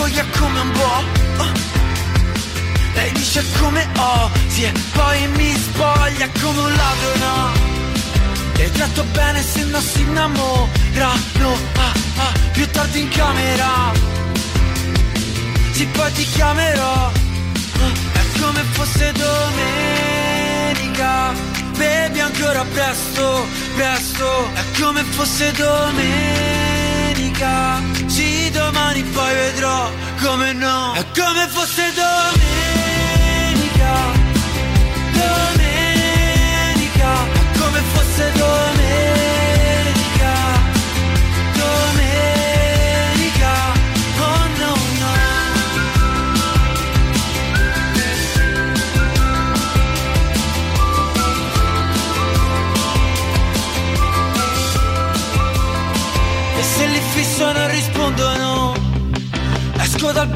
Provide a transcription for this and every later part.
ingoglia come un po' oh. Lei dice come oh, sì, e poi mi spoglia come un ladro, no E tratto bene se non si innamorano, ah, ah, più tardi in camera. Sì, poi ti chiamerò è come fosse domenica. Bevi ancora presto, presto È come fosse domenica. Sì, come no È come fosse domenica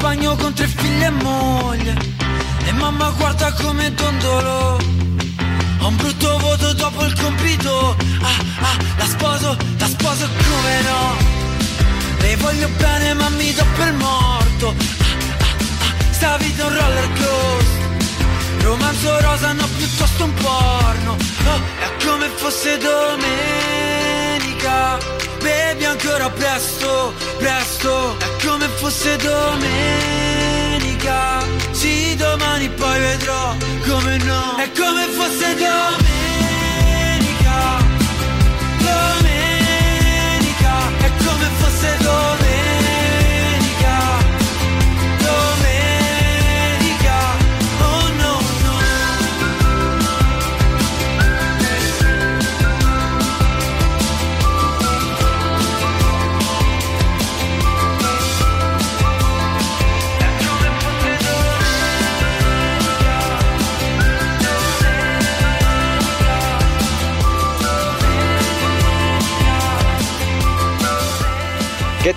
Bagno con tre figli e moglie. E mamma guarda come dondolo Ho un brutto voto dopo il compito. Ah ah, la sposo, la sposo come no? Le voglio bene ma mi do per morto. Ah ah ah, sta vita è un roller coaster. Romanzo rosa no piuttosto un porno. Oh, è come fosse domenica Bevi ancora presto, presto. È come fosse domenica. Sì, domani poi vedrò come no. È come fosse domenica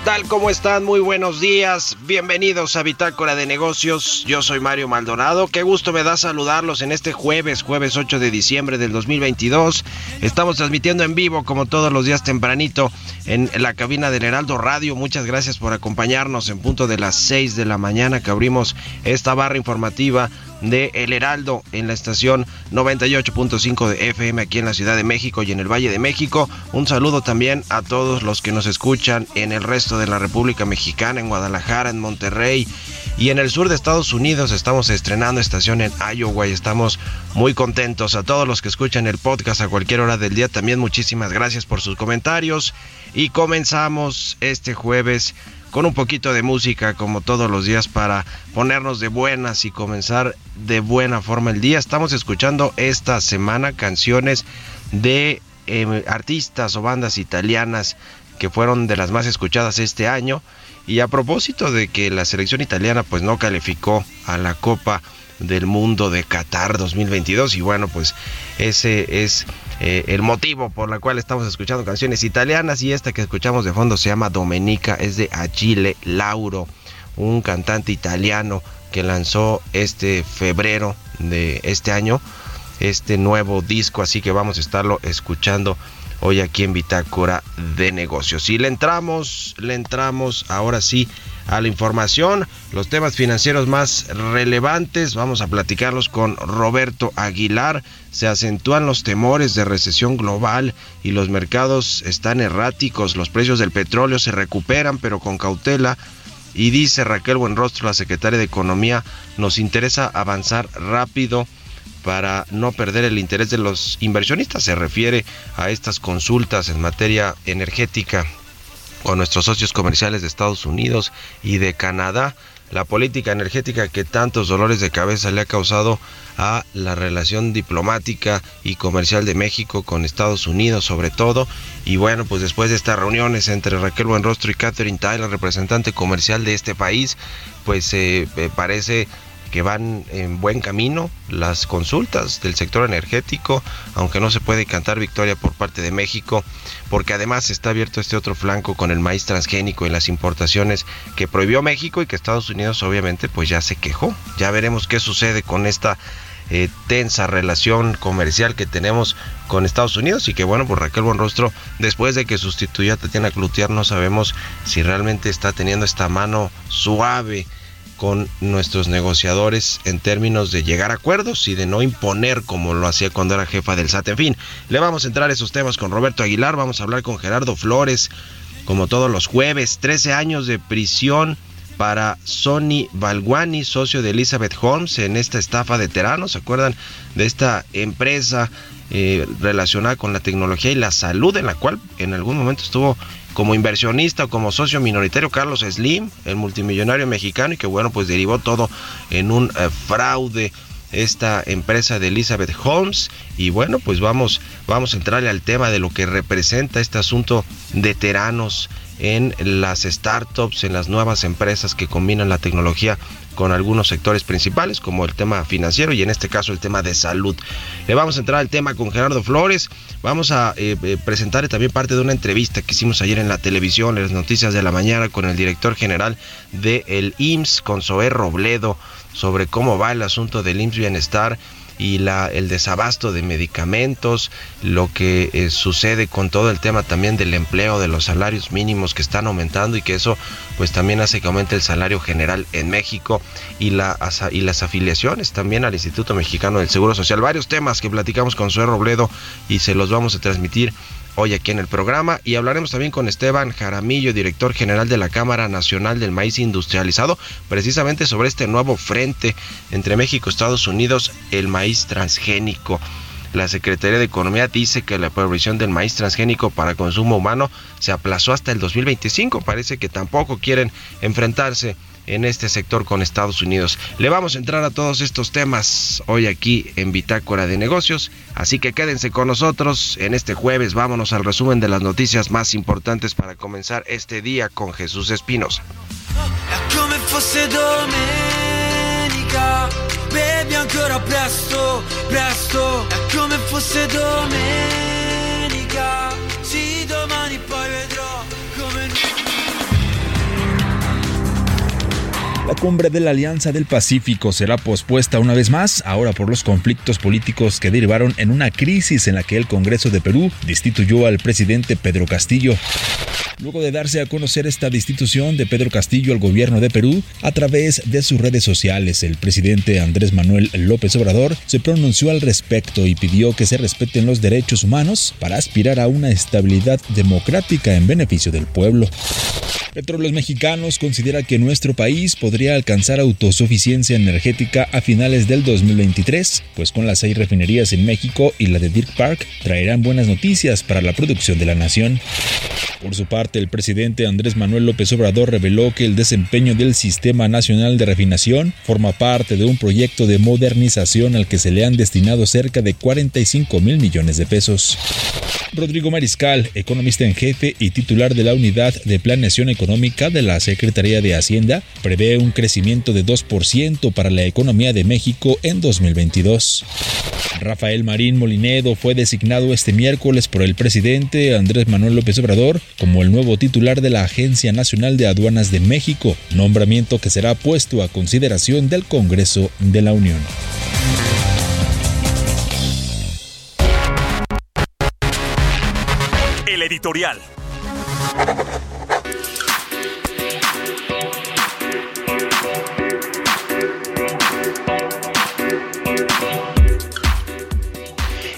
tal? ¿Cómo están? Muy buenos días. Bienvenidos a Bitácora de Negocios. Yo soy Mario Maldonado. Qué gusto me da saludarlos en este jueves, jueves 8 de diciembre del 2022. Estamos transmitiendo en vivo como todos los días tempranito en la cabina del Heraldo Radio. Muchas gracias por acompañarnos en punto de las 6 de la mañana que abrimos esta barra informativa de El Heraldo en la estación 98.5 de FM aquí en la Ciudad de México y en el Valle de México. Un saludo también a todos los que nos escuchan en el resto de la República Mexicana, en Guadalajara, en Monterrey y en el sur de Estados Unidos. Estamos estrenando estación en Iowa y estamos muy contentos. A todos los que escuchan el podcast a cualquier hora del día, también muchísimas gracias por sus comentarios. Y comenzamos este jueves con un poquito de música como todos los días para ponernos de buenas y comenzar de buena forma el día. Estamos escuchando esta semana canciones de eh, artistas o bandas italianas que fueron de las más escuchadas este año. Y a propósito de que la selección italiana pues no calificó a la Copa del Mundo de Qatar 2022 y bueno pues ese es eh, el motivo por el cual estamos escuchando canciones italianas y esta que escuchamos de fondo se llama Domenica, es de Achille Lauro, un cantante italiano que lanzó este febrero de este año este nuevo disco, así que vamos a estarlo escuchando hoy aquí en Bitácora de Negocios. Y le entramos, le entramos ahora sí a la información, los temas financieros más relevantes. Vamos a platicarlos con Roberto Aguilar. Se acentúan los temores de recesión global y los mercados están erráticos. Los precios del petróleo se recuperan, pero con cautela. Y dice Raquel Buenrostro, la secretaria de Economía, nos interesa avanzar rápido para no perder el interés de los inversionistas. Se refiere a estas consultas en materia energética con nuestros socios comerciales de Estados Unidos y de Canadá, la política energética que tantos dolores de cabeza le ha causado a la relación diplomática y comercial de México con Estados Unidos sobre todo. Y bueno, pues después de estas reuniones entre Raquel Buenrostro y Catherine Tyler, representante comercial de este país, pues eh, parece que van en buen camino las consultas del sector energético, aunque no se puede cantar victoria por parte de México, porque además está abierto este otro flanco con el maíz transgénico y las importaciones que prohibió México y que Estados Unidos obviamente pues ya se quejó. Ya veremos qué sucede con esta eh, tensa relación comercial que tenemos con Estados Unidos y que bueno, pues Raquel Buenrostro, después de que sustituyó a Tatiana Cloutier, no sabemos si realmente está teniendo esta mano suave con nuestros negociadores en términos de llegar a acuerdos y de no imponer como lo hacía cuando era jefa del SAT. En fin, le vamos a entrar a esos temas con Roberto Aguilar, vamos a hablar con Gerardo Flores, como todos los jueves, 13 años de prisión para Sonny Balguani, socio de Elizabeth Holmes, en esta estafa de Terano. ¿Se acuerdan de esta empresa eh, relacionada con la tecnología y la salud, en la cual en algún momento estuvo como inversionista o como socio minoritario Carlos Slim, el multimillonario mexicano, y que bueno, pues derivó todo en un eh, fraude esta empresa de Elizabeth Holmes. Y bueno pues vamos vamos a entrarle al tema de lo que representa este asunto de teranos en las startups, en las nuevas empresas que combinan la tecnología con algunos sectores principales, como el tema financiero y en este caso el tema de salud. Le vamos a entrar al tema con Gerardo Flores. Vamos a eh, eh, presentar también parte de una entrevista que hicimos ayer en la televisión, en las noticias de la mañana, con el director general del el IMSS, con Zoé Robledo, sobre cómo va el asunto del IMSS Bienestar y la, el desabasto de medicamentos, lo que eh, sucede con todo el tema también del empleo, de los salarios mínimos que están aumentando y que eso pues también hace que aumente el salario general en México y, la, y las afiliaciones también al Instituto Mexicano del Seguro Social. Varios temas que platicamos con Zoe Robledo y se los vamos a transmitir hoy aquí en el programa y hablaremos también con Esteban Jaramillo, director general de la Cámara Nacional del Maíz Industrializado, precisamente sobre este nuevo frente entre México y Estados Unidos, el maíz transgénico. La Secretaría de Economía dice que la prohibición del maíz transgénico para consumo humano se aplazó hasta el 2025. Parece que tampoco quieren enfrentarse en este sector con Estados Unidos. Le vamos a entrar a todos estos temas hoy aquí en Bitácora de Negocios, así que quédense con nosotros en este jueves. Vámonos al resumen de las noticias más importantes para comenzar este día con Jesús Espinosa. sarebbe ancora presto, presto, è come fosse domenica La cumbre de la Alianza del Pacífico será pospuesta una vez más, ahora por los conflictos políticos que derivaron en una crisis en la que el Congreso de Perú destituyó al presidente Pedro Castillo. Luego de darse a conocer esta destitución de Pedro Castillo al gobierno de Perú, a través de sus redes sociales, el presidente Andrés Manuel López Obrador se pronunció al respecto y pidió que se respeten los derechos humanos para aspirar a una estabilidad democrática en beneficio del pueblo. Petróleos Mexicanos considera que nuestro país podría alcanzar autosuficiencia energética a finales del 2023, pues con las seis refinerías en México y la de Dirk Park traerán buenas noticias para la producción de la nación. Por su parte, el presidente Andrés Manuel López Obrador reveló que el desempeño del Sistema Nacional de Refinación forma parte de un proyecto de modernización al que se le han destinado cerca de 45 mil millones de pesos. Rodrigo Mariscal, economista en jefe y titular de la Unidad de Planeación Económica de la Secretaría de Hacienda, prevé un crecimiento de 2% para la economía de México en 2022. Rafael Marín Molinedo fue designado este miércoles por el presidente Andrés Manuel López Obrador como el nuevo titular de la Agencia Nacional de Aduanas de México, nombramiento que será puesto a consideración del Congreso de la Unión. editorial.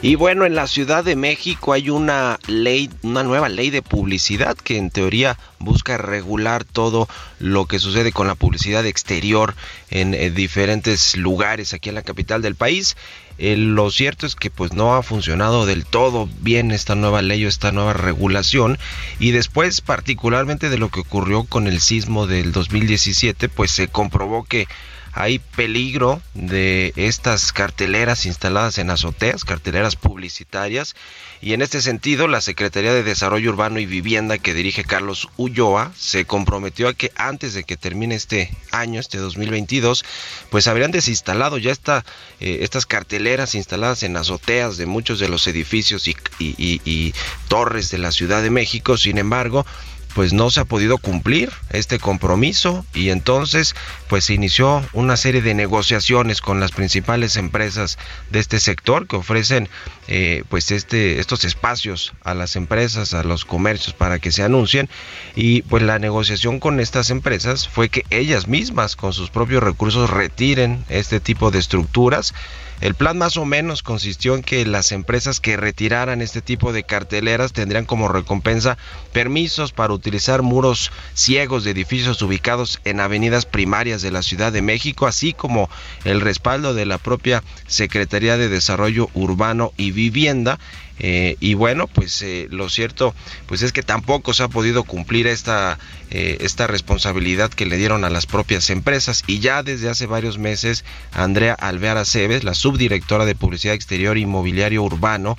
Y bueno, en la Ciudad de México hay una ley, una nueva ley de publicidad que en teoría busca regular todo lo que sucede con la publicidad exterior en, eh, diferentes lugares aquí en la capital del país. Eh, lo cierto es que pues no ha funcionado del todo bien esta nueva ley o esta nueva regulación y después particularmente de lo que ocurrió con el sismo del 2017 pues se comprobó que hay peligro de estas carteleras instaladas en azoteas, carteleras publicitarias, y en este sentido la Secretaría de Desarrollo Urbano y Vivienda que dirige Carlos Ulloa se comprometió a que antes de que termine este año, este 2022, pues habrían desinstalado ya esta, eh, estas carteleras instaladas en azoteas de muchos de los edificios y, y torres de la Ciudad de México. Sin embargo, pues no se ha podido cumplir este compromiso y entonces pues se inició una serie de negociaciones con las principales empresas de este sector que ofrecen eh, pues este estos espacios a las empresas a los comercios para que se anuncien. Y pues la negociación con estas empresas fue que ellas mismas con sus propios recursos retiren este tipo de estructuras el plan más o menos consistió en que las empresas que retiraran este tipo de carteleras tendrían como recompensa permisos para utilizar muros ciegos de edificios ubicados en avenidas primarias de la Ciudad de México, así como el respaldo de la propia Secretaría de Desarrollo Urbano y Vivienda eh, y bueno, pues eh, lo cierto pues es que tampoco se ha podido cumplir esta, eh, esta responsabilidad que le dieron a las propias empresas. Y ya desde hace varios meses, Andrea Alvear Aceves, la subdirectora de Publicidad Exterior y Mobiliario Urbano,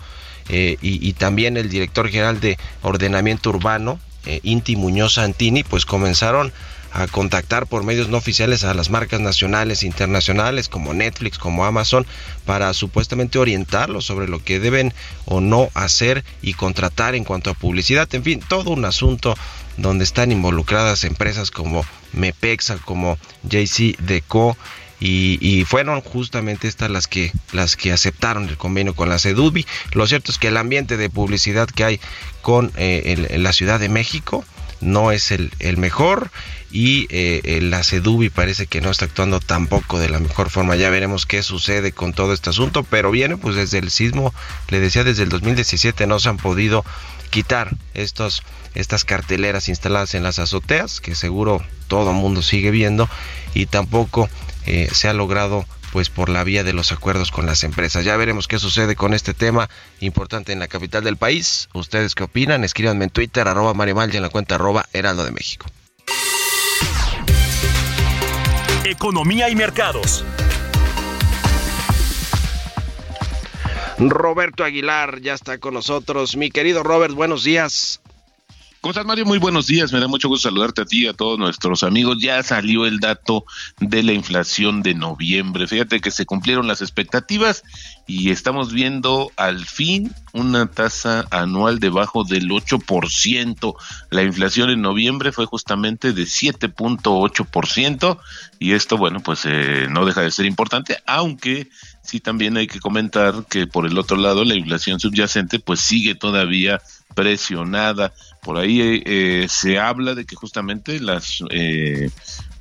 y, y, también el director general de Ordenamiento Urbano, Inti Muñoz Santini, pues comenzaron a contactar por medios no oficiales a las marcas nacionales e internacionales como Netflix, como Amazon, para supuestamente orientarlos sobre lo que deben o no hacer y contratar en cuanto a publicidad. En fin, todo un asunto donde están involucradas empresas como Mepexa, como JC Deco, y, fueron justamente estas las que las que aceptaron el convenio con la CEDUBI. Lo cierto es que el ambiente de publicidad que hay con eh, la Ciudad de México no es el, el mejor y eh, la CEDUBI parece que no está actuando tampoco de la mejor forma. Ya veremos qué sucede con todo este asunto, pero viene pues desde el sismo, le decía desde el 2017 no se han podido quitar estos estas carteleras instaladas en las azoteas que seguro todo mundo sigue viendo y tampoco eh, se ha logrado pues por la vía de los acuerdos con las empresas. Ya veremos qué sucede con este tema importante en la capital del país. ¿Ustedes qué opinan? Escríbanme en Twitter, arroba Marimal y en la cuenta arroba Heraldo de México. Economía y mercados. Roberto Aguilar ya está con nosotros. Mi querido Robert, buenos días. ¿Cómo estás, Mario? Muy buenos días. Me da mucho gusto saludarte a ti y a todos nuestros amigos. Ya salió el dato de la inflación de noviembre. Fíjate que se cumplieron las expectativas y estamos viendo al fin una tasa anual debajo del 8%. La inflación en noviembre fue justamente de 7.8% y esto, bueno, pues eh, no deja de ser importante, aunque sí también hay que comentar que por el otro lado la inflación subyacente pues sigue todavía presionada. Por ahí eh, se habla de que justamente las eh,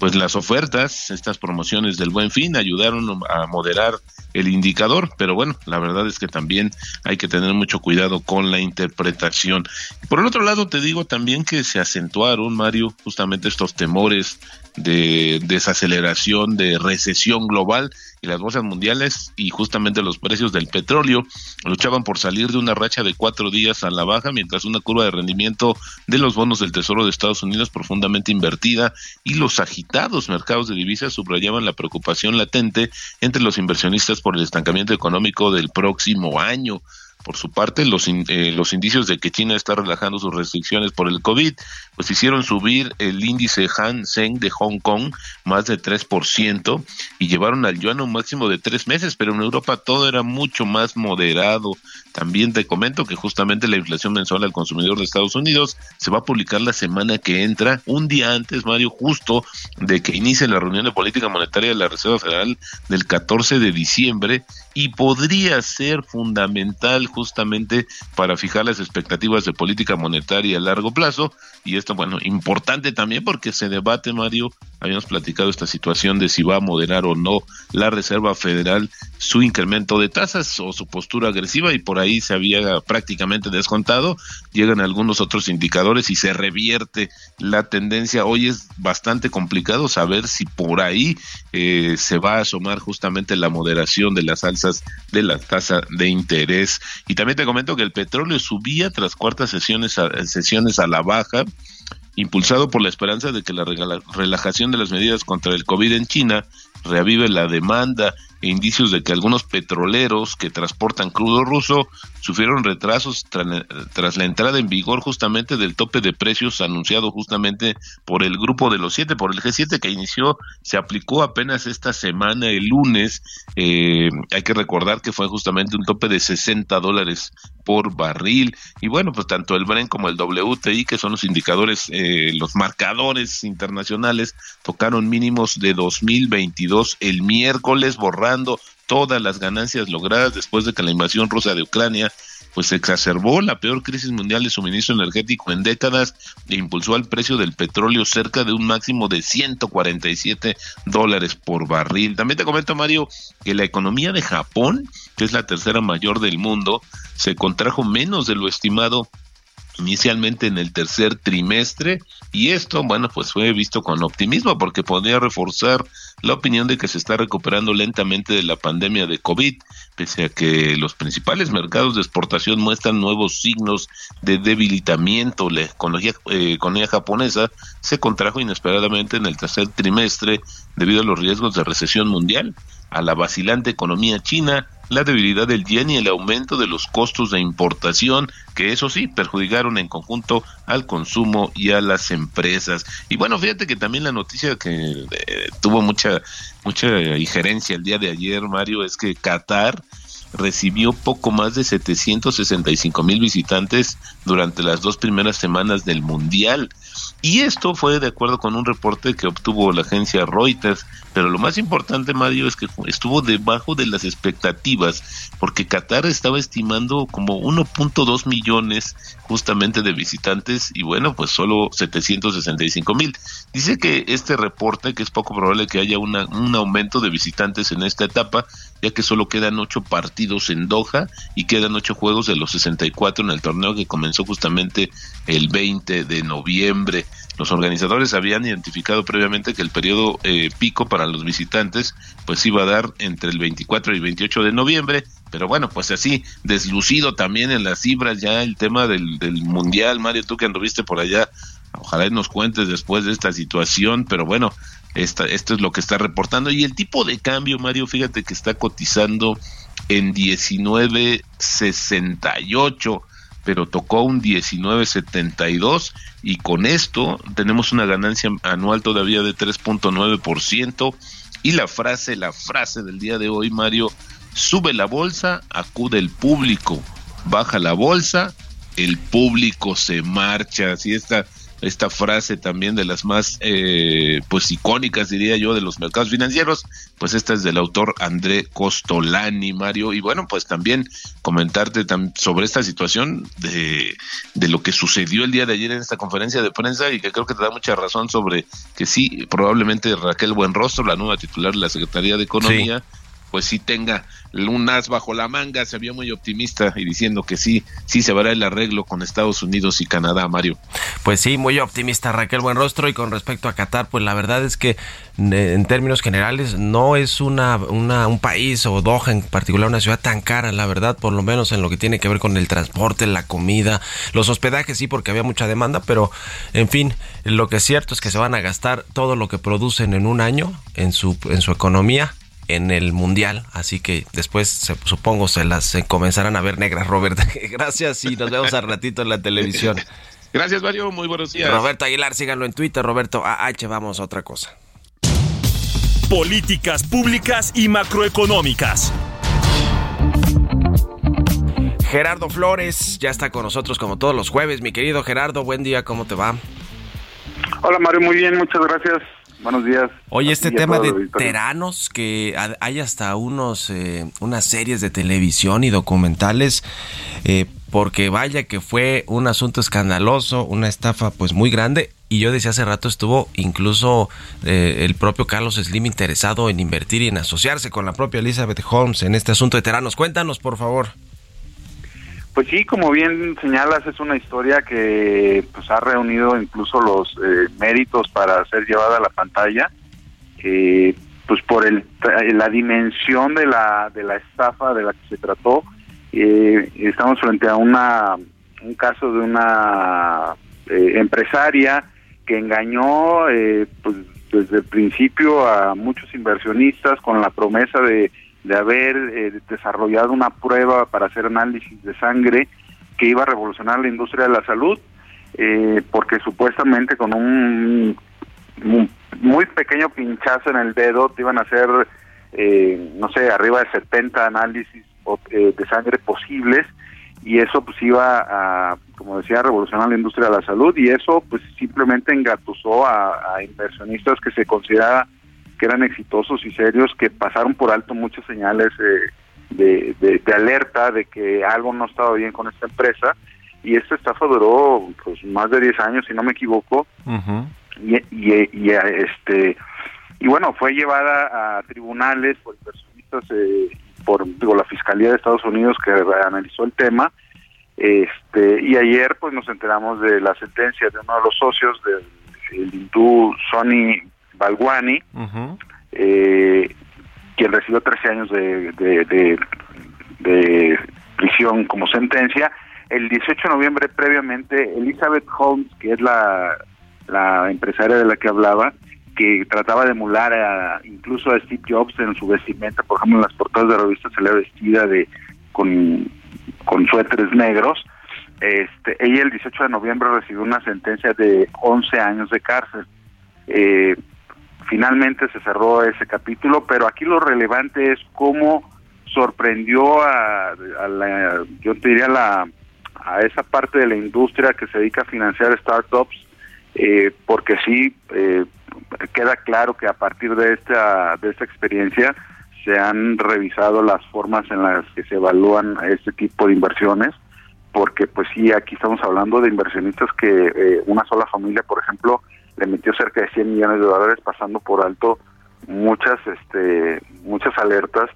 pues las ofertas, estas promociones del Buen Fin ayudaron a moderar el indicador, pero bueno, la verdad es que también hay que tener mucho cuidado con la interpretación. Por el otro lado, te digo también que se acentuaron, Mario, justamente estos temores de desaceleración, de recesión global y las bolsas mundiales y justamente los precios del petróleo luchaban por salir de una racha de cuatro días a la baja, mientras una curva de rendimiento de los bonos del Tesoro de Estados Unidos profundamente invertida y los agitados mercados de divisas subrayaban la preocupación latente entre los inversionistas por el estancamiento económico del próximo año. Por su parte, los, eh, los indicios de que China está relajando sus restricciones por el COVID, pues hicieron subir el índice Han Seng de Hong Kong más de 3% y llevaron al yuan un máximo de tres meses, pero en Europa todo era mucho más moderado. También te comento que justamente la inflación mensual al consumidor de Estados Unidos se va a publicar la semana que entra, un día antes, Mario, justo de que inicie la reunión de política monetaria de la Reserva Federal del 14 de diciembre y podría ser fundamental justamente para fijar las expectativas de política monetaria a largo plazo. Y esto, bueno, importante también porque se debate, Mario, habíamos platicado esta situación de si va a moderar o no la Reserva Federal su incremento de tasas o su postura agresiva y por ahí se había prácticamente descontado. Llegan algunos otros indicadores y se revierte la tendencia. Hoy es bastante complicado saber si por ahí eh, se va a asomar justamente la moderación de las alzas de la tasa de interés. Y también te comento que el petróleo subía tras cuartas sesiones a, sesiones a la baja impulsado por la esperanza de que la relajación de las medidas contra el COVID en China reavive la demanda indicios de que algunos petroleros que transportan crudo ruso sufrieron retrasos tras la entrada en vigor justamente del tope de precios anunciado justamente por el grupo de los siete, por el G7 que inició, se aplicó apenas esta semana, el lunes. Eh, hay que recordar que fue justamente un tope de 60 dólares por barril. Y bueno, pues tanto el Bren como el WTI, que son los indicadores, eh, los marcadores internacionales, tocaron mínimos de 2022 el miércoles, todas las ganancias logradas después de que la invasión rusa de Ucrania pues exacerbó la peor crisis mundial de suministro energético en décadas e impulsó al precio del petróleo cerca de un máximo de 147 dólares por barril. También te comento, Mario, que la economía de Japón, que es la tercera mayor del mundo, se contrajo menos de lo estimado inicialmente en el tercer trimestre y esto, bueno, pues fue visto con optimismo porque podría reforzar la opinión de que se está recuperando lentamente de la pandemia de COVID, pese a que los principales mercados de exportación muestran nuevos signos de debilitamiento. La economía, eh, economía japonesa se contrajo inesperadamente en el tercer trimestre debido a los riesgos de recesión mundial, a la vacilante economía china, la debilidad del yen y el aumento de los costos de importación, que eso sí, perjudicaron en conjunto al consumo y a las empresas. Y bueno, fíjate que también la noticia que eh, tuvo mucha, mucha injerencia el día de ayer, Mario, es que Qatar recibió poco más de 765 mil visitantes durante las dos primeras semanas del Mundial. Y esto fue de acuerdo con un reporte que obtuvo la agencia Reuters. Pero lo más importante, Mario, es que estuvo debajo de las expectativas, porque Qatar estaba estimando como 1.2 millones justamente de visitantes y bueno, pues solo 765 mil. Dice que este reporte, que es poco probable que haya una, un aumento de visitantes en esta etapa, ya que solo quedan ocho partidos en Doha y quedan ocho juegos de los 64 en el torneo que comenzó justamente el 20 de noviembre. Los organizadores habían identificado previamente que el periodo eh, pico para los visitantes pues iba a dar entre el 24 y 28 de noviembre, pero bueno, pues así, deslucido también en las cifras ya el tema del, Mundial, Mario, tú que anduviste por allá, ojalá nos cuentes después de esta situación, pero bueno, esta, esto es lo que está reportando. Y el tipo de cambio, Mario, fíjate que está cotizando en 19.68 pero tocó un 19.72 y con esto tenemos una ganancia anual todavía de 3.9% y la frase, la frase del día de hoy, Mario, sube la bolsa, acude el público, baja la bolsa, el público se marcha, así está esta frase también de las más eh, pues icónicas diría yo de los mercados financieros pues esta es del autor André Costolani Mario. Y bueno pues también comentarte sobre esta situación de, de lo que sucedió el día de ayer en esta conferencia de prensa y que creo que te da mucha razón sobre que sí probablemente Raquel Buenrostro la nueva titular de la Secretaría de Economía pues sí tenga un as bajo la manga, se vio muy optimista y diciendo que sí, sí se verá el arreglo con Estados Unidos y Canadá, Mario. Pues sí, muy optimista Raquel Buenrostro y con respecto a Qatar, pues la verdad es que en términos generales no es una, una un país o Doha en particular una ciudad tan cara, la verdad, por lo menos en lo que tiene que ver con el transporte, la comida, los hospedajes sí porque había mucha demanda, pero en fin, lo que es cierto es que se van a gastar todo lo que producen en un año en su en su economía en el mundial, así que después supongo se las comenzarán a ver negras, Robert. Gracias y nos vemos al ratito en la televisión. Gracias, Mario. Muy buenos días. Roberto Aguilar, síganlo en Twitter. Roberto AH, vamos a otra cosa. Políticas públicas y macroeconómicas. Gerardo Flores ya está con nosotros como todos los jueves. Mi querido Gerardo, buen día, ¿cómo te va? Hola Mario, muy bien, muchas gracias. Buenos días. Oye, este tema de teranos, que hay hasta unos, eh, unas series de televisión y documentales, eh, porque vaya que fue un asunto escandaloso, una estafa pues muy grande. Y yo decía hace rato estuvo incluso eh, el propio Carlos Slim interesado en invertir y en asociarse con la propia Elizabeth Holmes en este asunto de teranos. Cuéntanos, por favor. Pues sí, como bien señalas, es una historia que pues ha reunido incluso los eh, méritos para ser llevada a la pantalla, eh, pues por el, la dimensión de la de la estafa de la que se trató. Eh, estamos frente a una un caso de una empresaria que engañó pues desde el principio a muchos inversionistas con la promesa de de haber eh, desarrollado una prueba para hacer análisis de sangre que iba a revolucionar la industria de la salud, eh, porque supuestamente con un, muy pequeño pinchazo en el dedo te iban a hacer, eh, no sé, arriba de 70 análisis de sangre posibles y eso pues iba a, como decía, revolucionar la industria de la salud y eso pues simplemente engatusó a, a inversionistas que se considera que eran exitosos y serios, que pasaron por alto muchas señales eh, de, alerta de que algo no estaba bien con esta empresa. Y esta estafa duró pues más de 10 años, si no me equivoco. y, y, este y bueno, fue llevada a tribunales por inversionistas, eh, por digo, la Fiscalía de Estados Unidos que analizó el tema. Este, y ayer pues nos enteramos de la sentencia de uno de los socios del hindú Sony Balguani, eh, quien recibió 13 años de, de, prisión como sentencia. El 18 de noviembre previamente, Elizabeth Holmes, que es la, la empresaria de la que hablaba, que trataba de emular a, incluso a Steve Jobs en su vestimenta, por ejemplo en las portadas de la revista se le vestida de con, con suéteres negros. Este, ella el 18 de noviembre recibió una sentencia de 11 años de cárcel. Eh, finalmente se cerró ese capítulo, pero aquí lo relevante es cómo sorprendió a, la, yo te diría, la, a esa parte de la industria que se dedica a financiar startups, eh, porque sí eh, queda claro que a partir de esta, de esta experiencia se han revisado las formas en las que se evalúan este tipo de inversiones, porque pues sí, aquí estamos hablando de inversionistas que eh, una sola familia, por ejemplo, le metió cerca de 100 millones de dólares pasando por alto muchas este muchas alertas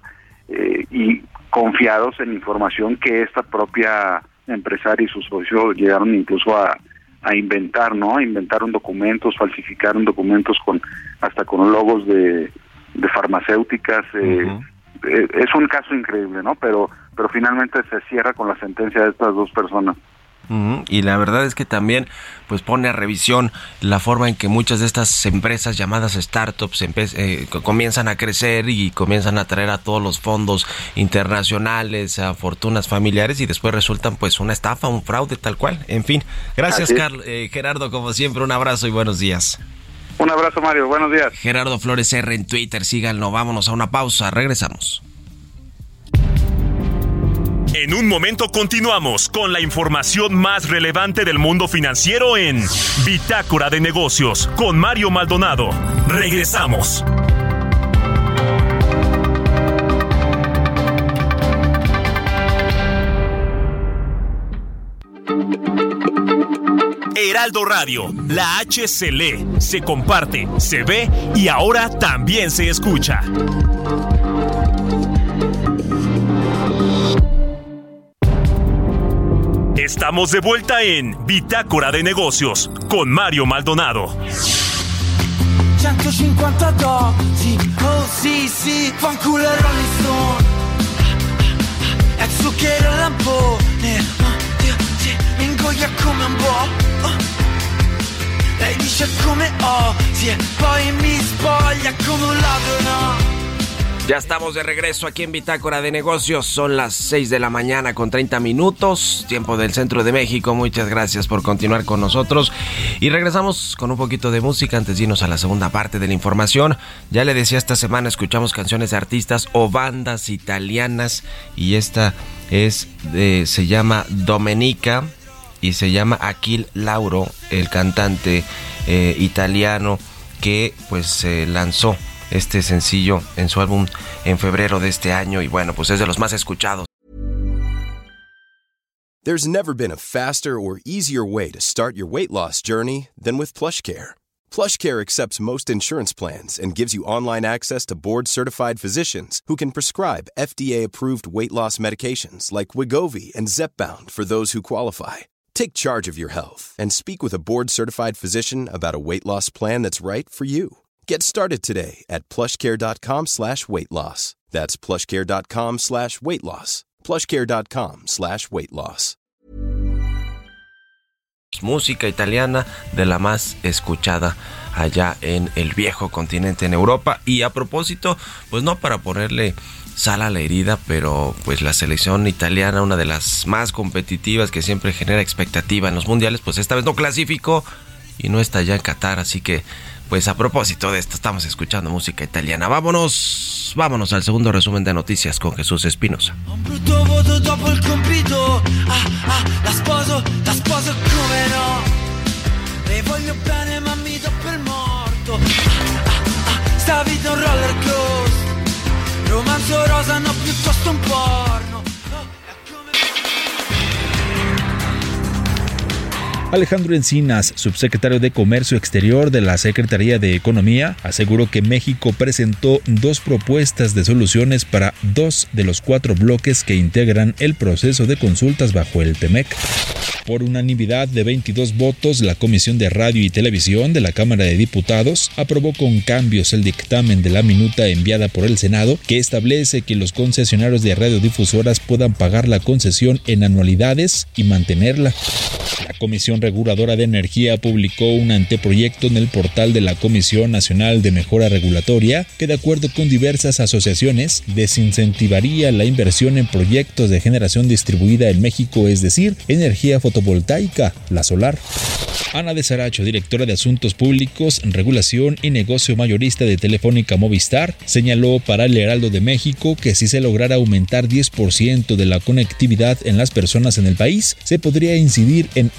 eh, y confiados en información que esta propia empresaria y sus socios llegaron incluso a, a inventar, ¿no? A inventar un documentos, falsificar un documentos con hasta con logos de, de farmacéuticas. Eh, eh, es un caso increíble, ¿no? Pero pero finalmente se cierra con la sentencia de estas dos personas. Y la verdad es que también pues pone a revisión la forma en que muchas de estas empresas llamadas startups eh, comienzan a crecer y comienzan a traer a todos los fondos internacionales, a fortunas familiares y después resultan pues una estafa, un fraude tal cual. En fin, gracias eh, Gerardo, como siempre, un abrazo y buenos días. Un abrazo Mario, buenos días. Gerardo Flores R en Twitter, síganlo, vámonos a una pausa, regresamos. En un momento continuamos con la información más relevante del mundo financiero en Bitácora de Negocios con Mario Maldonado. Regresamos. Heraldo Radio, la H se lee, se comparte, se ve y ahora también se escucha. Estamos de vuelta en Bitácora de Negocios con Mario Maldonado. 150 dosi, oh sì sì, fanculo il Rolling Stone E zucchero al lampone, oh Dio, mi ingoia come un po' oh. Lei dice come oh, sì, e poi mi spoglia come un ladro, no ya estamos de regreso aquí en Bitácora de Negocios. Son las 6 de la mañana con 30 minutos, tiempo del centro de México. Muchas gracias por continuar con nosotros. Y regresamos con un poquito de música antes de irnos a la segunda parte de la información. Ya le decía, esta semana escuchamos canciones de artistas o bandas italianas. Y esta es, se llama Domenica y se llama Aquil Lauro, el cantante eh, italiano que pues se lanzó este sencillo en su álbum en febrero de este año y bueno, pues es de los más escuchados. There's never been a faster or easier way to start your weight loss journey than with PlushCare. PlushCare accepts most insurance plans and gives you online access to board-certified physicians who can prescribe FDA-approved weight loss medications like Wigovi and Zepbound for those who qualify. Take charge of your health and speak with a board-certified physician about a weight loss plan that's right for you. Get started today at plushcare.com slash weight loss. That's plushcare.com slash weight loss. plushcare.com slash weight loss. Música italiana de la más escuchada allá en el viejo continente en Europa. Y a propósito, pues no para ponerle sal a la herida, pero pues la selección italiana, una de las más competitivas que siempre genera expectativa en los mundiales, pues esta vez no clasificó y no está ya en Qatar, así que pues a propósito de esto, estamos escuchando música italiana. Vámonos, vámonos al segundo resumen de noticias con Jesús Espinosa. Alejandro Encinas, subsecretario de Comercio Exterior de la Secretaría de Economía, aseguró que México presentó dos propuestas de soluciones para dos de los cuatro bloques que integran el proceso de consultas bajo el TEMEC. Por unanimidad de 22 votos, la Comisión de Radio y Televisión de la Cámara de Diputados aprobó con cambios el dictamen de la minuta enviada por el Senado que establece que los concesionarios de radiodifusoras puedan pagar la concesión en anualidades y mantenerla. La Comisión Reguladora de Energía publicó un anteproyecto en el portal de la Comisión Nacional de Mejora Regulatoria que, de acuerdo con diversas asociaciones, desincentivaría la inversión en proyectos de generación distribuida en México, es decir, energía fotovoltaica, la solar. Ana de Saracho, directora de Asuntos Públicos, Regulación y Negocio Mayorista de Telefónica Movistar, señaló para el Heraldo de México que si se lograra aumentar 10% de la conectividad en las personas en el país, se podría incidir en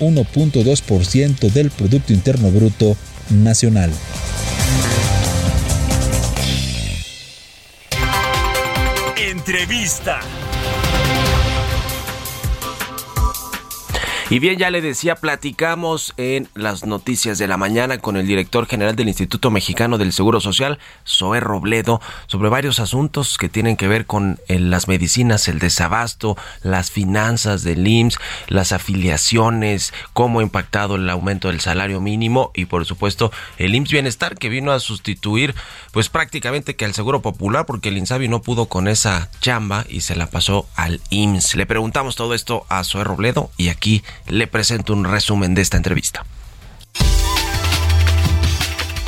1.2% del Producto Interno Bruto nacional. Entrevista. Y bien, ya le decía, platicamos en las noticias de la mañana con el director general del Instituto Mexicano del Seguro Social, Zoé Robledo, sobre varios asuntos que tienen que ver con eh, las medicinas, el desabasto, las finanzas del IMSS, las afiliaciones, cómo ha impactado el aumento del salario mínimo y por supuesto el IMSS Bienestar que vino a sustituir pues prácticamente que al Seguro Popular porque el INSABI no pudo con esa chamba y se la pasó al IMSS. Le preguntamos todo esto a Zoé Robledo y aquí le presento un resumen de esta entrevista.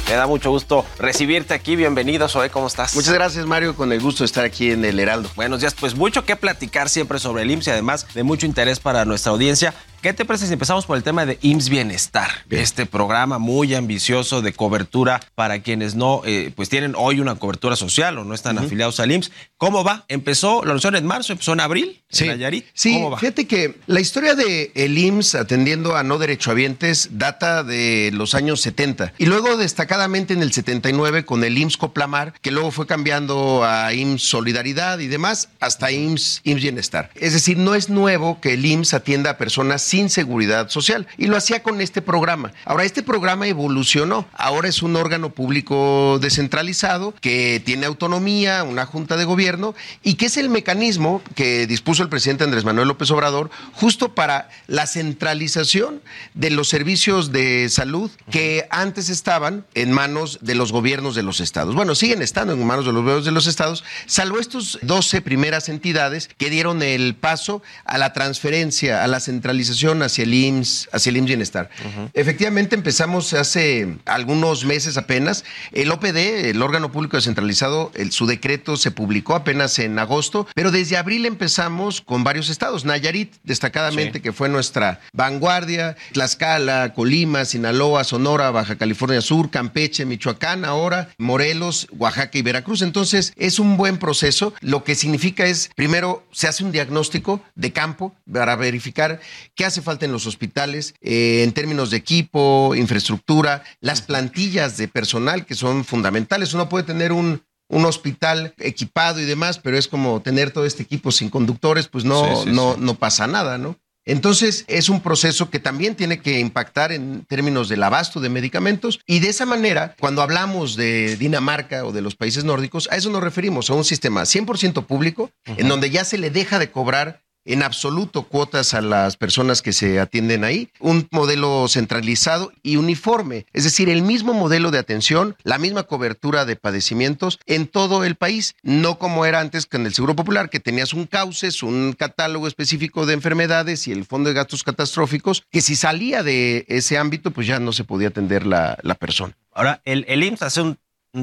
Me da mucho gusto recibirte aquí. Bienvenido, Zoe. ¿Cómo estás? Muchas gracias, Mario. Con el gusto de estar aquí en el Heraldo. Buenos días. Pues mucho que platicar siempre sobre el IMSS y además de mucho interés para nuestra audiencia. ¿Qué te parece si empezamos por el tema de IMSS Bienestar? Bien. Este programa muy ambicioso de cobertura para quienes no, eh, pues tienen hoy una cobertura social o no están afiliados al IMSS. ¿Cómo va? ¿Empezó, lo anunciaron en marzo, empezó en abril? Sí, en Nayarit? sí ¿Cómo va? fíjate que la historia de el IMSS atendiendo a no derechohabientes data de los años 70 y luego destacadamente en el 79 con el IMSS Coplamar, que luego fue cambiando a IMSS Solidaridad y demás hasta IMSS, IMSS Bienestar. Es decir, no es nuevo que el IMSS atienda a personas sin seguridad social y lo hacía con este programa. Ahora, este programa evolucionó. Ahora es un órgano público descentralizado que tiene autonomía, una junta de gobierno y que es el mecanismo que dispuso el presidente Andrés Manuel López Obrador justo para la centralización de los servicios de salud que antes estaban en manos de los gobiernos de los estados. Bueno, siguen estando en manos de los gobiernos de los estados, salvo estos 12 primeras entidades que dieron el paso a la transferencia, a la centralización hacia el IMSS, hacia el IMSS Bienestar. Efectivamente, empezamos hace algunos meses apenas. El OPD, el órgano público descentralizado, el- su decreto se publicó apenas en agosto, pero desde abril empezamos con varios estados. Nayarit, destacadamente, que fue nuestra vanguardia, Tlaxcala, Colima, Sinaloa, Sonora, Baja California Sur, Campeche, Michoacán, ahora Morelos, Oaxaca y Veracruz. Entonces, es un buen proceso. Lo que significa es, primero, se hace un diagnóstico de campo para verificar qué hace falta en los hospitales eh, en términos de equipo, infraestructura, las plantillas de personal que son fundamentales. Uno puede tener un, un hospital equipado y demás, pero es como tener todo este equipo sin conductores, pues no, no, no pasa nada, ¿no? Entonces es un proceso que también tiene que impactar en términos del abasto de medicamentos y de esa manera, cuando hablamos de Dinamarca o de los países nórdicos, a eso nos referimos, a un sistema 100% público, en donde ya se le deja de cobrar en absoluto cuotas a las personas que se atienden ahí, un modelo centralizado y uniforme, es decir, el mismo modelo de atención, la misma cobertura de padecimientos en todo el país, no como era antes con el Seguro Popular, que tenías un cauces, un catálogo específico de enfermedades y el Fondo de Gastos Catastróficos, que si salía de ese ámbito, pues ya no se podía atender la, persona. Ahora, el, el IMSS hace un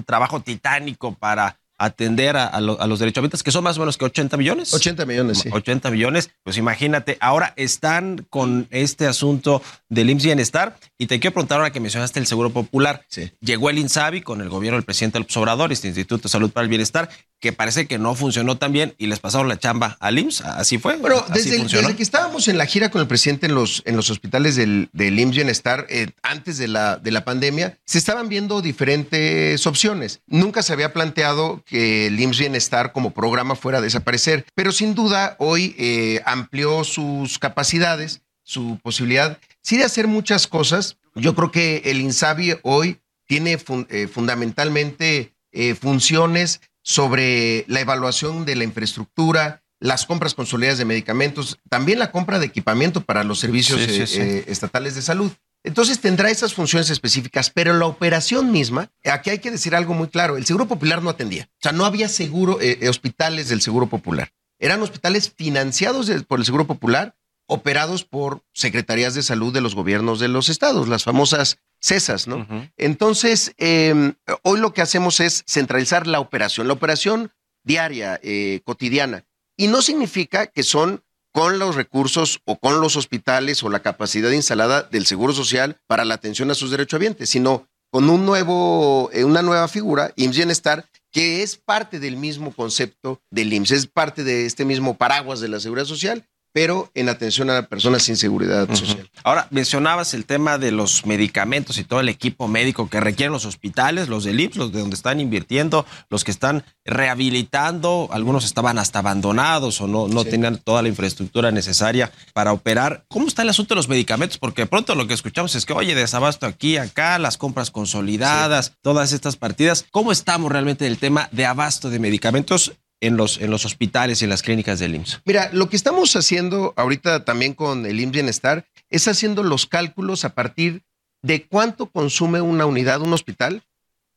trabajo titánico para atender a, los derechohabientes, que son más o menos que 80 millones. 80 millones, sí. 80 millones, pues imagínate, ahora están con este asunto del IMSS Bienestar y te quiero preguntar ahora que mencionaste el Seguro Popular. Sí. Llegó el INSABI con el gobierno del presidente López Obrador, este Instituto de Salud para el Bienestar, que parece que no funcionó tan bien y les pasaron la chamba al IMSS. Así fue. Bueno, desde, que estábamos en la gira con el presidente en los, en los hospitales del, del IMSS Bienestar, eh, antes de la, de la pandemia, se estaban viendo diferentes opciones. Nunca se había planteado que el IMSS Bienestar como programa fuera a desaparecer, pero sin duda hoy eh, amplió sus capacidades, su posibilidad, sí de hacer muchas cosas. Yo creo que el INSABI hoy tiene eh, fundamentalmente funciones sobre la evaluación de la infraestructura, las compras consolidadas de medicamentos, también la compra de equipamiento para los servicios eh, eh, estatales de salud. Entonces tendrá esas funciones específicas, pero la operación misma, aquí hay que decir algo muy claro, el Seguro Popular no atendía, o sea, no había seguro, eh, hospitales del Seguro Popular. Eran hospitales financiados por el Seguro Popular, operados por secretarías de salud de los gobiernos de los estados, las famosas cesas, ¿no? Entonces, em, hoy lo que hacemos es centralizar la operación, la operación diaria, eh, cotidiana. Y no significa que son con los recursos o con los hospitales o la capacidad instalada del Seguro Social para la atención a sus derechohabientes, sino con un nuevo, eh, una nueva figura, IMSS Bienestar, que es parte del mismo concepto del IMSS, es parte de este mismo paraguas de la seguridad social pero en atención a personas sin seguridad social. Ahora, mencionabas el tema de los medicamentos y todo el equipo médico que requieren los hospitales, los del IPS, los de donde están invirtiendo, los que están rehabilitando, algunos estaban hasta abandonados o no, no tenían toda la infraestructura necesaria para operar. ¿Cómo está el asunto de los medicamentos? Porque pronto lo que escuchamos es que, oye, desabasto aquí, acá, las compras consolidadas, todas estas partidas. ¿Cómo estamos realmente en el tema de abasto de medicamentos en los, en los hospitales y en las clínicas del IMSS? Mira, lo que estamos haciendo ahorita también con el IMSS Bienestar es haciendo los cálculos a partir de cuánto consume una unidad, un hospital,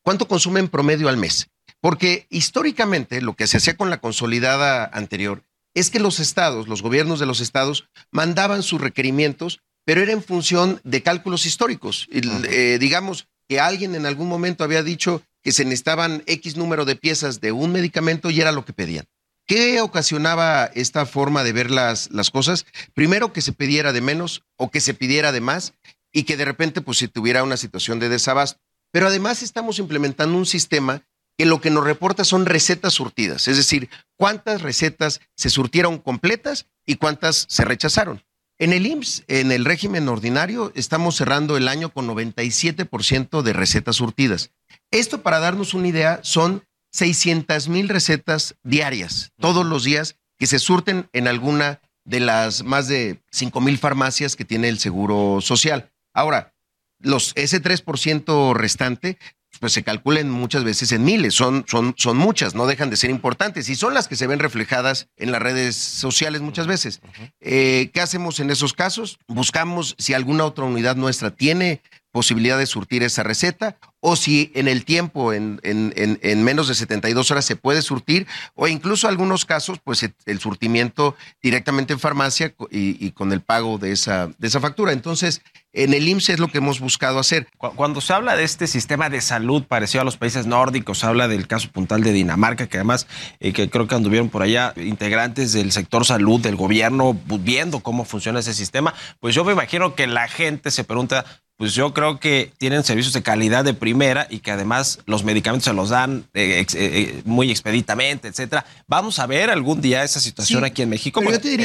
cuánto consume en promedio al mes. Porque históricamente lo que se hacía con la consolidada anterior es que los estados, los gobiernos de los estados, mandaban sus requerimientos, pero era en función de cálculos históricos. Eh, digamos que alguien en algún momento había dicho que se necesitaban X número de piezas de un medicamento y era lo que pedían. ¿Qué ocasionaba esta forma de ver las, las cosas? Primero que se pidiera de menos o que se pidiera de más y que de repente pues si tuviera una situación de desabasto. Pero además estamos implementando un sistema que lo que nos reporta son recetas surtidas, es decir, cuántas recetas se surtieron completas y cuántas se rechazaron. En el IMSS, en el régimen ordinario, estamos cerrando el año con 97% de recetas surtidas. Esto, para darnos una idea, son 600 mil recetas diarias, todos los días, que se surten en alguna de las más de 5 mil farmacias que tiene el Seguro Social. Ahora, los, ese 3% restante pues se calculen muchas veces en miles, son, son, son muchas, no dejan de ser importantes y son las que se ven reflejadas en las redes sociales muchas veces. Eh, ¿Qué hacemos en esos casos? Buscamos si alguna otra unidad nuestra tiene posibilidad de surtir esa receta o si en el tiempo, en, en, en, menos de 72 horas se puede surtir o incluso algunos casos, pues el surtimiento directamente en farmacia y, y, con el pago de esa, de esa factura. Entonces, en el IMSS es lo que hemos buscado hacer. Cuando se habla de este sistema de salud parecido a los países nórdicos, se habla del caso puntual de Dinamarca, que además eh, que creo que anduvieron por allá integrantes del sector salud, del gobierno, viendo cómo funciona ese sistema, pues yo me imagino que la gente se pregunta, pues yo creo que tienen servicios de calidad de primera y que además los medicamentos se los dan eh, eh, muy expeditamente, etcétera. Vamos a ver algún día esa situación aquí en México.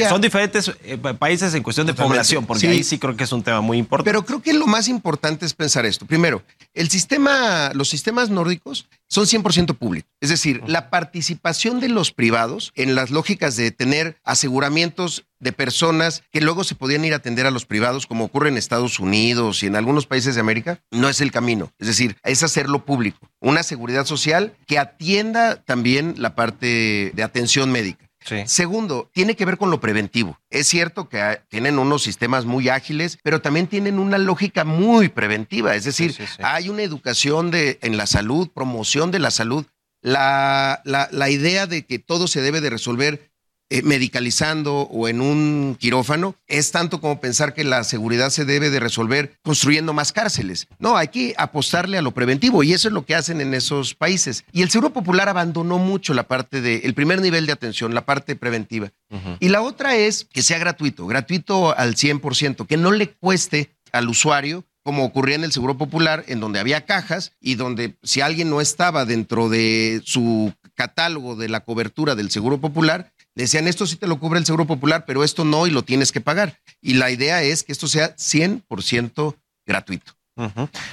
son diferentes países en cuestión de población, porque ahí sí creo que es un tema muy importante. Pero creo que lo más importante es pensar esto. Primero, el sistema, los sistemas nórdicos son 100% públicos. Es decir, la participación de los privados en las lógicas de tener aseguramientos de personas que luego se podían ir a atender a los privados, como ocurre en Estados Unidos y en algunos países de América, no es el camino. Es decir, es hacerlo público. Una seguridad social que atienda también la parte de atención médica. Segundo, tiene que ver con lo preventivo. Es cierto que tienen unos sistemas muy ágiles, pero también tienen una lógica muy preventiva. Es decir, hay una educación de, en la salud, promoción de la salud. La, la, la idea de que todo se debe de resolver eh, medicalizando o en un quirófano, es tanto como pensar que la seguridad se debe de resolver construyendo más cárceles. No, hay que apostarle a lo preventivo y eso es lo que hacen en esos países. Y el Seguro Popular abandonó mucho la parte de, el primer nivel de atención, la parte preventiva. Y la otra es que sea gratuito, gratuito al 100%, que no le cueste al usuario como ocurría en el Seguro Popular, en donde había cajas y donde si alguien no estaba dentro de su catálogo de la cobertura del Seguro Popular, decían, esto sí te lo cubre el Seguro Popular, pero esto no y lo tienes que pagar. Y la idea es que esto sea 100% gratuito.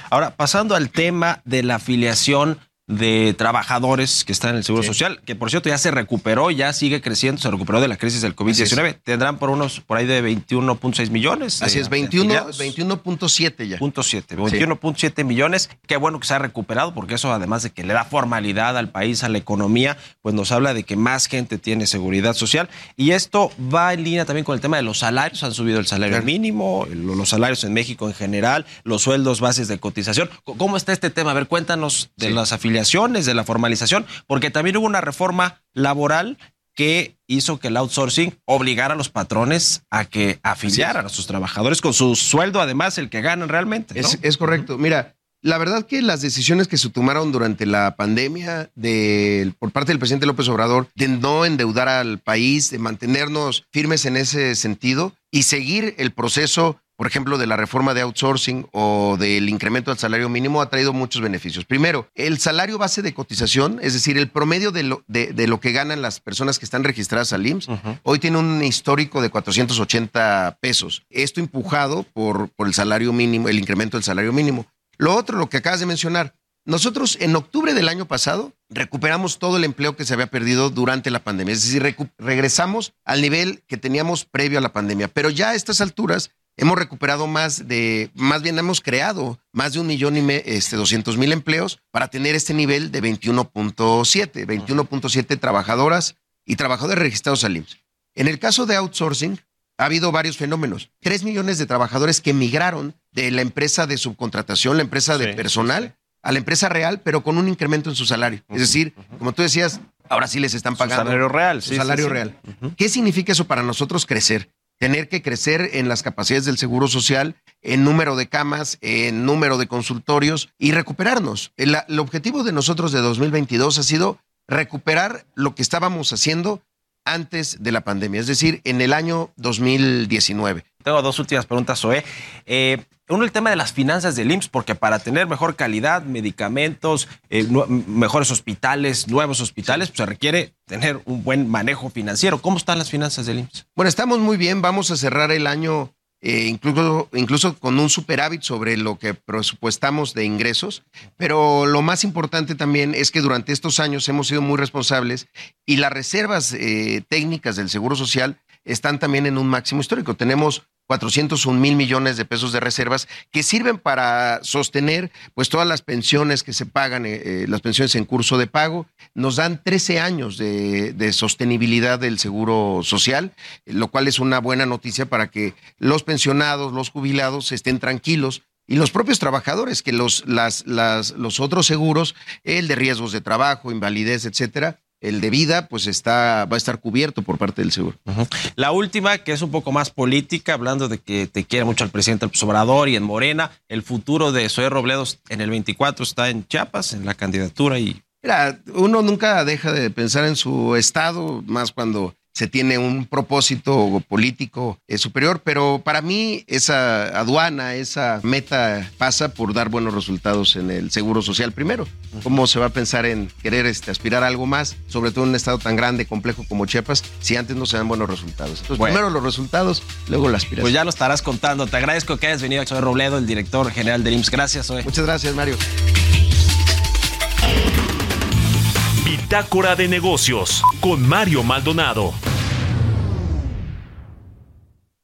Ahora, pasando al tema de la afiliación de trabajadores que están en el Seguro Social, que por cierto ya se recuperó, ya sigue creciendo, se recuperó de la crisis del COVID-19. Tendrán por unos, por ahí de 21.6 millones. Así es, 21.7 ya. 21.7 millones. Qué bueno que se ha recuperado, porque eso además de que le da formalidad al país, a la economía, pues nos habla de que más gente tiene seguridad social. Y esto va en línea también con el tema de los salarios. Han subido el salario mínimo, los salarios en México en general, los sueldos bases de cotización. ¿Cómo está este tema? A ver, cuéntanos de las afiliaciones de la formalización, porque también hubo una reforma laboral que hizo que el outsourcing obligara a los patrones a que afiliaran a sus trabajadores con su sueldo, además el que ganan realmente. Es, correcto. Mira, la verdad que las decisiones que se tomaron durante la pandemia de, por parte del presidente López Obrador de no endeudar al país, de mantenernos firmes en ese sentido y seguir el proceso por ejemplo, de la reforma de outsourcing o del incremento del salario mínimo ha traído muchos beneficios. Primero, el salario base de cotización, es decir, el promedio de lo, de, lo que ganan las personas que están registradas al IMSS, hoy tiene un histórico de 480 pesos. Esto empujado por, por el salario mínimo, el incremento del salario mínimo. Lo otro, lo que acabas de mencionar, nosotros en octubre del año pasado recuperamos todo el empleo que se había perdido durante la pandemia, es decir, regresamos al nivel que teníamos previo a la pandemia, pero ya a estas alturas hemos recuperado más de, más bien hemos creado más de un millón y este, doscientos mil empleos para tener este nivel de 21.7, 21.7 trabajadoras y trabajadores registrados al IMSS. En el caso de outsourcing, ha habido varios fenómenos. Tres millones de trabajadores que migraron de la empresa de subcontratación, la empresa de personal, a la empresa real, pero con un incremento en su salario. Es decir, como tú decías, ahora sí les están pagando. Su salario real. Su salario real. ¿Qué significa eso para nosotros crecer? Tener que crecer en las capacidades del Seguro Social, en número de camas, en número de consultorios y recuperarnos. El, objetivo de nosotros de 2022 ha sido recuperar lo que estábamos haciendo antes de la pandemia, es decir, en el año 2019. Tengo dos últimas preguntas, Zoe. Eh, uno, el tema de las finanzas del IMSS, porque para tener mejor calidad, medicamentos, eh, mejores hospitales, nuevos hospitales, pues se requiere tener un buen manejo financiero. ¿Cómo están las finanzas del IMSS? Bueno, estamos muy bien. Vamos a cerrar el año eh, incluso, incluso con un superávit sobre lo que presupuestamos de ingresos. Pero lo más importante también es que durante estos años hemos sido muy responsables y las reservas eh, técnicas del Seguro Social están también en un máximo histórico. Tenemos 401 mil millones de pesos de reservas que sirven para sostener pues todas las pensiones que se pagan, eh, eh, las pensiones en curso de pago. Nos dan 13 años de, sostenibilidad del seguro social, lo cual es una buena noticia para que los pensionados, los jubilados estén tranquilos y los propios trabajadores, que los, las, las, los otros seguros, el de riesgos de trabajo, invalidez, etcétera, el de vida, pues está, va a estar cubierto por parte del seguro. La última, que es un poco más política, hablando de que te quiere mucho el presidente López Obrador y en Morena, el futuro de Zoé Robledos en el 24 está en Chiapas, en la candidatura y... Mira, uno nunca deja de pensar en su estado, más cuando se tiene un propósito político eh, superior, pero para mí esa aduana, esa meta pasa por dar buenos resultados en el seguro social primero. ¿Cómo se va a pensar en querer este, aspirar a algo más, sobre todo en un estado tan grande, complejo como Chiapas, si antes no se dan buenos resultados? Entonces, primero los resultados, luego la aspiración. Pues ya lo estarás contando. Te agradezco que hayas venido, Soy Robledo, el director general del IMSS. Gracias, Zoe. Muchas gracias, Mario. Bitácora de negocios con Mario Maldonado.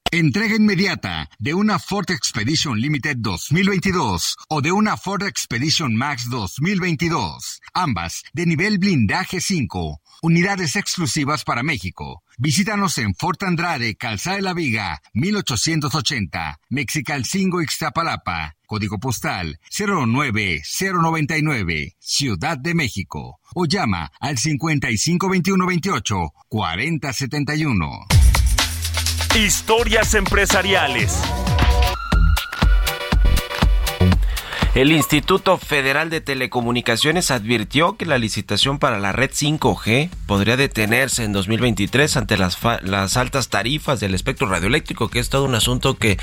Entrega inmediata de una Ford Expedition Limited 2022 o de una Ford Expedition Max 2022, ambas de nivel blindaje 5, unidades exclusivas para México. Visítanos en Fort Andrade, Calzada de la Viga, 1880, Mexicalcingo, Ixtapalapa, código postal 09099, Ciudad de México, o llama al 552128 4071. Historias empresariales. El Instituto Federal de Telecomunicaciones advirtió que la licitación para la red 5G podría detenerse en 2023 ante las, las, altas tarifas del espectro radioeléctrico, que es todo un asunto que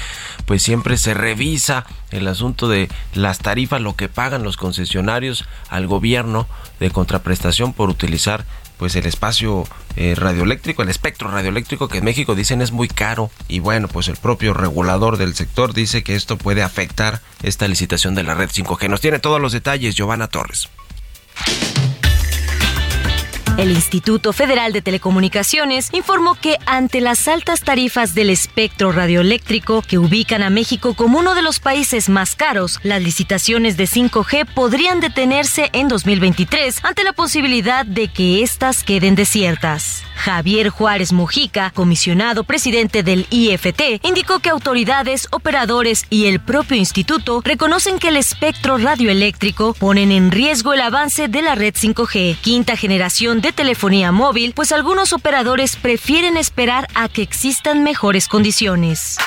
pues siempre se revisa, el asunto de las tarifas, lo que pagan los concesionarios al gobierno de contraprestación por utilizar pues el espacio eh, radioeléctrico, el espectro radioeléctrico que en México dicen es muy caro y bueno, pues el propio regulador del sector dice que esto puede afectar esta licitación de la red 5G. Nos tiene todos los detalles Giovanna Torres. El Instituto Federal de Telecomunicaciones informó que ante las altas tarifas del espectro radioeléctrico que ubican a México como uno de los países más caros, las licitaciones de 5G podrían detenerse en 2023 ante la posibilidad de que éstas queden desiertas. Javier Juárez Mujica, comisionado presidente del IFT, indicó que autoridades, operadores y el propio instituto reconocen que el espectro radioeléctrico ponen en riesgo el avance de la red 5G, quinta generación de telefonía móvil, pues algunos operadores prefieren esperar a que existan mejores condiciones.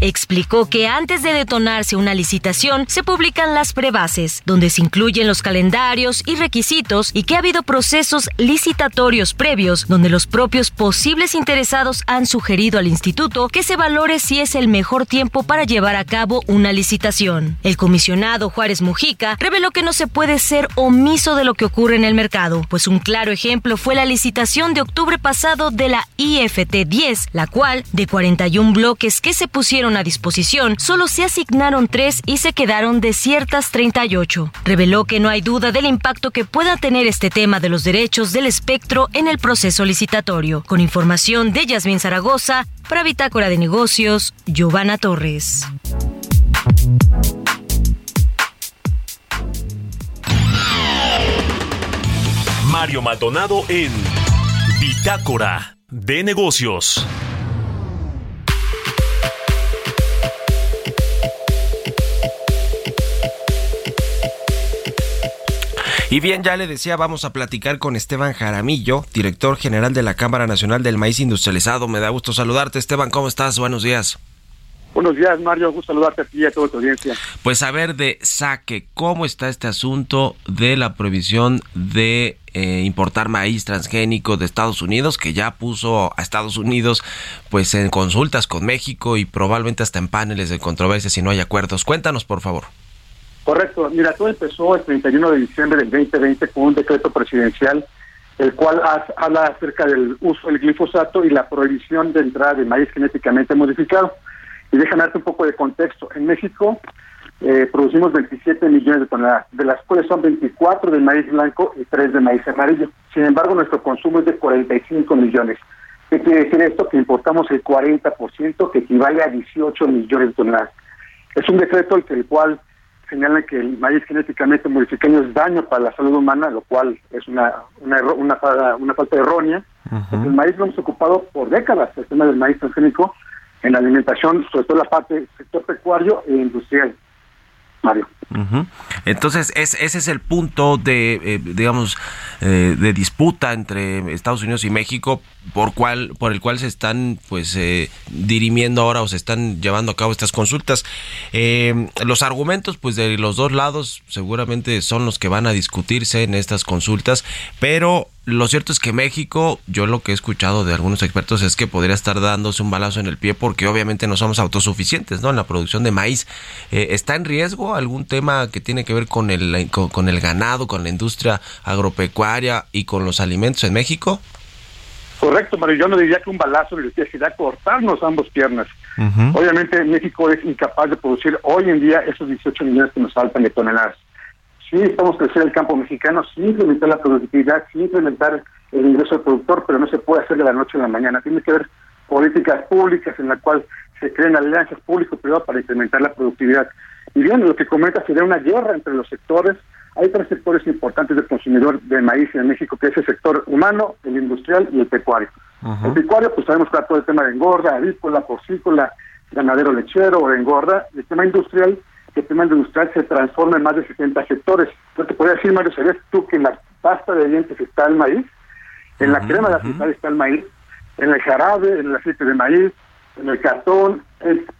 Explicó que antes de detonarse una licitación se publican las prebases, donde se incluyen los calendarios y requisitos y que ha habido procesos licitatorios previos donde los propios posibles interesados han sugerido al instituto que se valore si es el mejor tiempo para llevar a cabo una licitación. El comisionado Juárez Mujica reveló que no se puede ser omiso de lo que ocurre en el mercado, pues un claro ejemplo fue la licitación de octubre pasado de la IFT 10, la cual, de 41 bloques que se pusieron pusieron a disposición, solo se asignaron tres y se quedaron desiertas 38. Reveló que no hay duda del impacto que pueda tener este tema de los derechos del espectro en el proceso licitatorio. Con información de Yasmín Zaragoza, para Bitácora de Negocios, Giovanna Torres. Mario Maldonado en Bitácora de Negocios. Y bien, ya le decía, vamos a platicar con Esteban Jaramillo, director general de la Cámara Nacional del Maíz Industrializado. Me da gusto saludarte, Esteban. ¿Cómo estás? Buenos días. Buenos días, Mario. Gusto saludarte a ti y a toda tu audiencia. Pues a ver de saque, ¿cómo está este asunto de la prohibición de eh, importar maíz transgénico de Estados Unidos, que ya puso a Estados Unidos pues en consultas con México y probablemente hasta en paneles de controversia si no hay acuerdos? Cuéntanos, por favor. Correcto. Mira, todo empezó el 31 de diciembre del 2020 con un decreto presidencial, el cual habla acerca del uso del glifosato y la prohibición de entrada de maíz genéticamente modificado. Y déjame darte un poco de contexto. En México eh, producimos 27 millones de toneladas, de las cuales son 24 de maíz blanco y 3 de maíz amarillo. Sin embargo, nuestro consumo es de 45 millones. ¿Qué quiere decir esto? Que importamos el 40%, que equivale a 18 millones de toneladas. Es un decreto el, cual señalan que el maíz genéticamente modificado es daño para la salud humana, lo cual es una una, una, una falta errónea. El maíz lo hemos ocupado por décadas, el tema del maíz transgénico, en la alimentación, sobre todo la parte sector pecuario e industrial. Entonces, es, ese es el punto de, eh, digamos, eh, de disputa entre Estados Unidos y México, por cual, por el cual se están, pues, eh, dirimiendo ahora o se están llevando a cabo estas consultas. los argumentos, pues, de los dos lados seguramente son los que van a discutirse en estas consultas, pero lo cierto es que México, yo lo que he escuchado de algunos expertos es que podría estar dándose un balazo en el pie porque obviamente no somos autosuficientes, ¿no? En la producción de maíz. Eh, ¿Está en riesgo algún tema que tiene que ver con el, con, el ganado, con la industria agropecuaria y con los alimentos en México? Correcto, Mario. Yo no diría que un balazo en el pie sería cortarnos ambos piernas. Obviamente México es incapaz de producir hoy en día esos 18 millones que nos faltan de toneladas sí estamos crecer el campo mexicano, sí incrementar la productividad, sí incrementar el ingreso del productor, pero no se puede hacer de la noche a la mañana. Tiene que haber políticas públicas en la cual se creen alianzas público-privadas para incrementar la productividad. Y bien, lo que comenta sería una guerra entre los sectores. Hay tres sectores importantes del consumidor de maíz en México, que es el sector humano, el industrial y el pecuario. El pecuario, pues sabemos que todo el tema de engorda, avícola, porcícola, ganadero lechero o engorda. El tema industrial, que el tema industrial se transforma en más de 60 sectores. Yo te podría decir, Mario, ¿sabías tú que en la pasta de dientes está el maíz? En la crema de azúcar está el maíz, en el jarabe, en el aceite de maíz, en el cartón,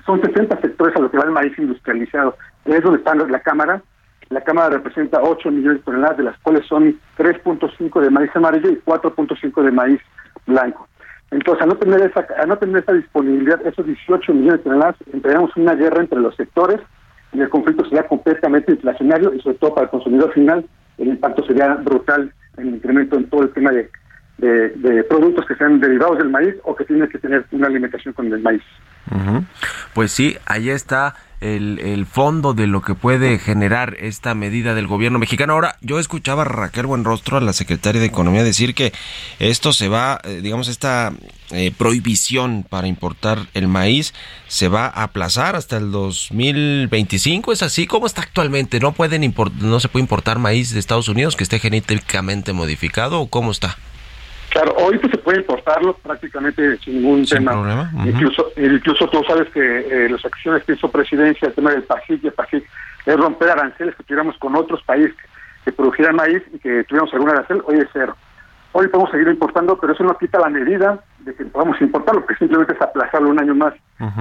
son 60 sectores a lo que va el maíz industrializado. Es donde está la Cámara. La Cámara representa 8 millones de toneladas, de las cuales son 3.5 de maíz amarillo y 4.5 de maíz blanco. Entonces, a no tener esa, a no tener esa disponibilidad, esos 18 millones de toneladas, entraríamos una guerra entre los sectores el conflicto sería completamente inflacionario y sobre todo para el consumidor final el impacto sería brutal en el incremento en todo el tema de, de, productos que sean derivados del maíz o que tienen que tener una alimentación con el maíz. Pues sí, ahí está el, el, fondo de lo que puede generar esta medida del gobierno mexicano. Ahora, yo escuchaba a Raquel Buenrostro, a la secretaria de Economía, decir que esto se va, eh, digamos, esta eh, prohibición para importar el maíz se va a aplazar hasta el 2025. ¿Es así? ¿Cómo está actualmente? ¿No, pueden no se puede importar maíz de Estados Unidos que esté genéticamente modificado o cómo está? Claro, hoy pues se puede importarlo prácticamente sin ningún tema. Incluso incluso tú sabes que eh, las acciones que hizo presidencia, el tema del PASIC y el PASIC, es romper aranceles que tuviéramos con otros países que produjeran maíz y que tuviéramos algún arancel, hoy es cero. Hoy podemos seguir importando, pero eso no quita la medida de que podamos importarlo, que simplemente es aplazarlo un año más.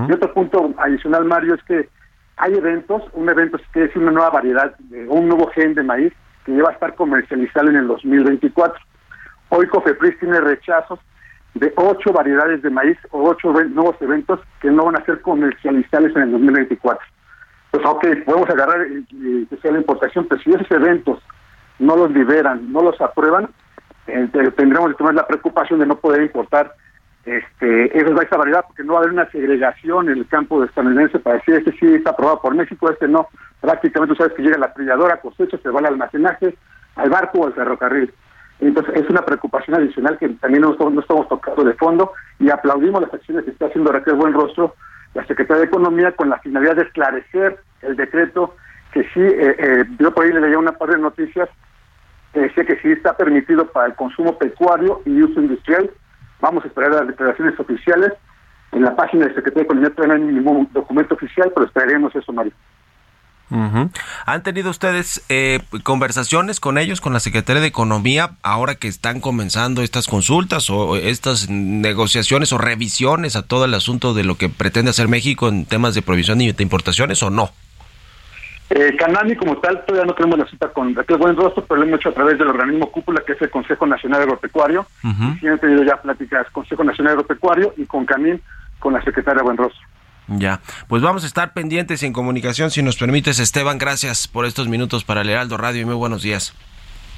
Y otro punto adicional, Mario, es que hay eventos, un evento que es una nueva variedad, de, un nuevo gen de maíz que lleva a estar comercializado en el 2024 Hoy Cofepris tiene rechazos de ocho variedades de maíz o ocho nuevos eventos que no van a ser comercializables en el 2024. Pues ok, podemos agarrar que sea la importación, pero si esos eventos no los liberan, no los aprueban, eh, tendremos que tomar la preocupación de no poder importar este, esa variedad, porque no va a haber una segregación en el campo estadounidense para decir este sí está aprobado por México, este no. Prácticamente tú sabes que llega la trilladora, cosecha, se va al almacenaje, al barco o al ferrocarril. Entonces, es una preocupación adicional que también no estamos, tocando de fondo y aplaudimos las acciones que está haciendo Raquel Buenrostro, la Secretaría de Economía, con la finalidad de esclarecer el decreto que sí, eh, eh, yo por ahí le leía una par de noticias que decía que sí está permitido para el consumo pecuario y uso industrial. Vamos a esperar las declaraciones oficiales. En la página de Secretaría de Economía no hay ningún documento oficial, pero esperaremos eso, Mario. ¿Han tenido ustedes eh, conversaciones con ellos, con la Secretaría de Economía, ahora que están comenzando estas consultas o estas negociaciones o revisiones a todo el asunto de lo que pretende hacer México en temas de provisión y de importaciones o no? Eh, Canani como tal, todavía no tenemos la cita con Raquel Buenrostro, pero lo hemos hecho a través del organismo cúpula, que es el Consejo Nacional Agropecuario. y sí han tenido ya pláticas Consejo Nacional Agropecuario y con Camín, con la secretaria Buenrostro. Ya, pues vamos a estar pendientes en comunicación, si nos permites, Esteban. Gracias por estos minutos para el Heraldo Radio y muy buenos días.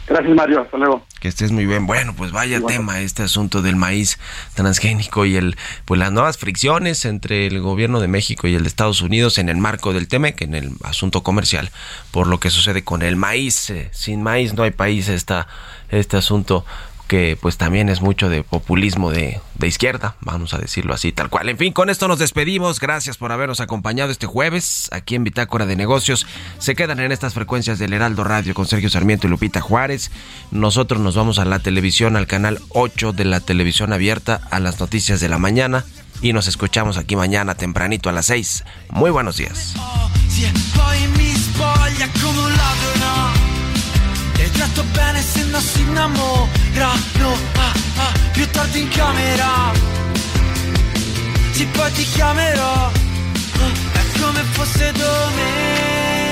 Gracias, Mario. Hasta luego. Que estés muy bien. Bueno, pues vaya tema este asunto del maíz transgénico y el pues las nuevas fricciones entre el gobierno de México y el de Estados Unidos en el marco del TEMEC, en el asunto comercial, por lo que sucede con el maíz. Eh, sin maíz no hay país esta, este asunto que pues también es mucho de populismo de, de, izquierda, vamos a decirlo así, tal cual. En fin, con esto nos despedimos. Gracias por habernos acompañado este jueves aquí en Bitácora de Negocios. Se quedan en estas frecuencias del Heraldo Radio con Sergio Sarmiento y Lupita Juárez. Nosotros nos vamos a la televisión, al canal 8 de la televisión abierta, a las noticias de la mañana. Y nos escuchamos aquí mañana tempranito a las 6. Muy buenos días. Tratto bene se non si innamorano ah, ah, Più tardi in camera Sì poi ti chiamerò ah, È come fosse domenica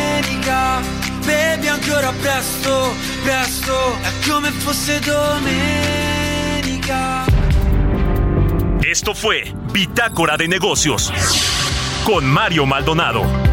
Bevi ancora presto, presto, è come fosse domenica. Esto fue Bitácora de Negocios con Mario Maldonado.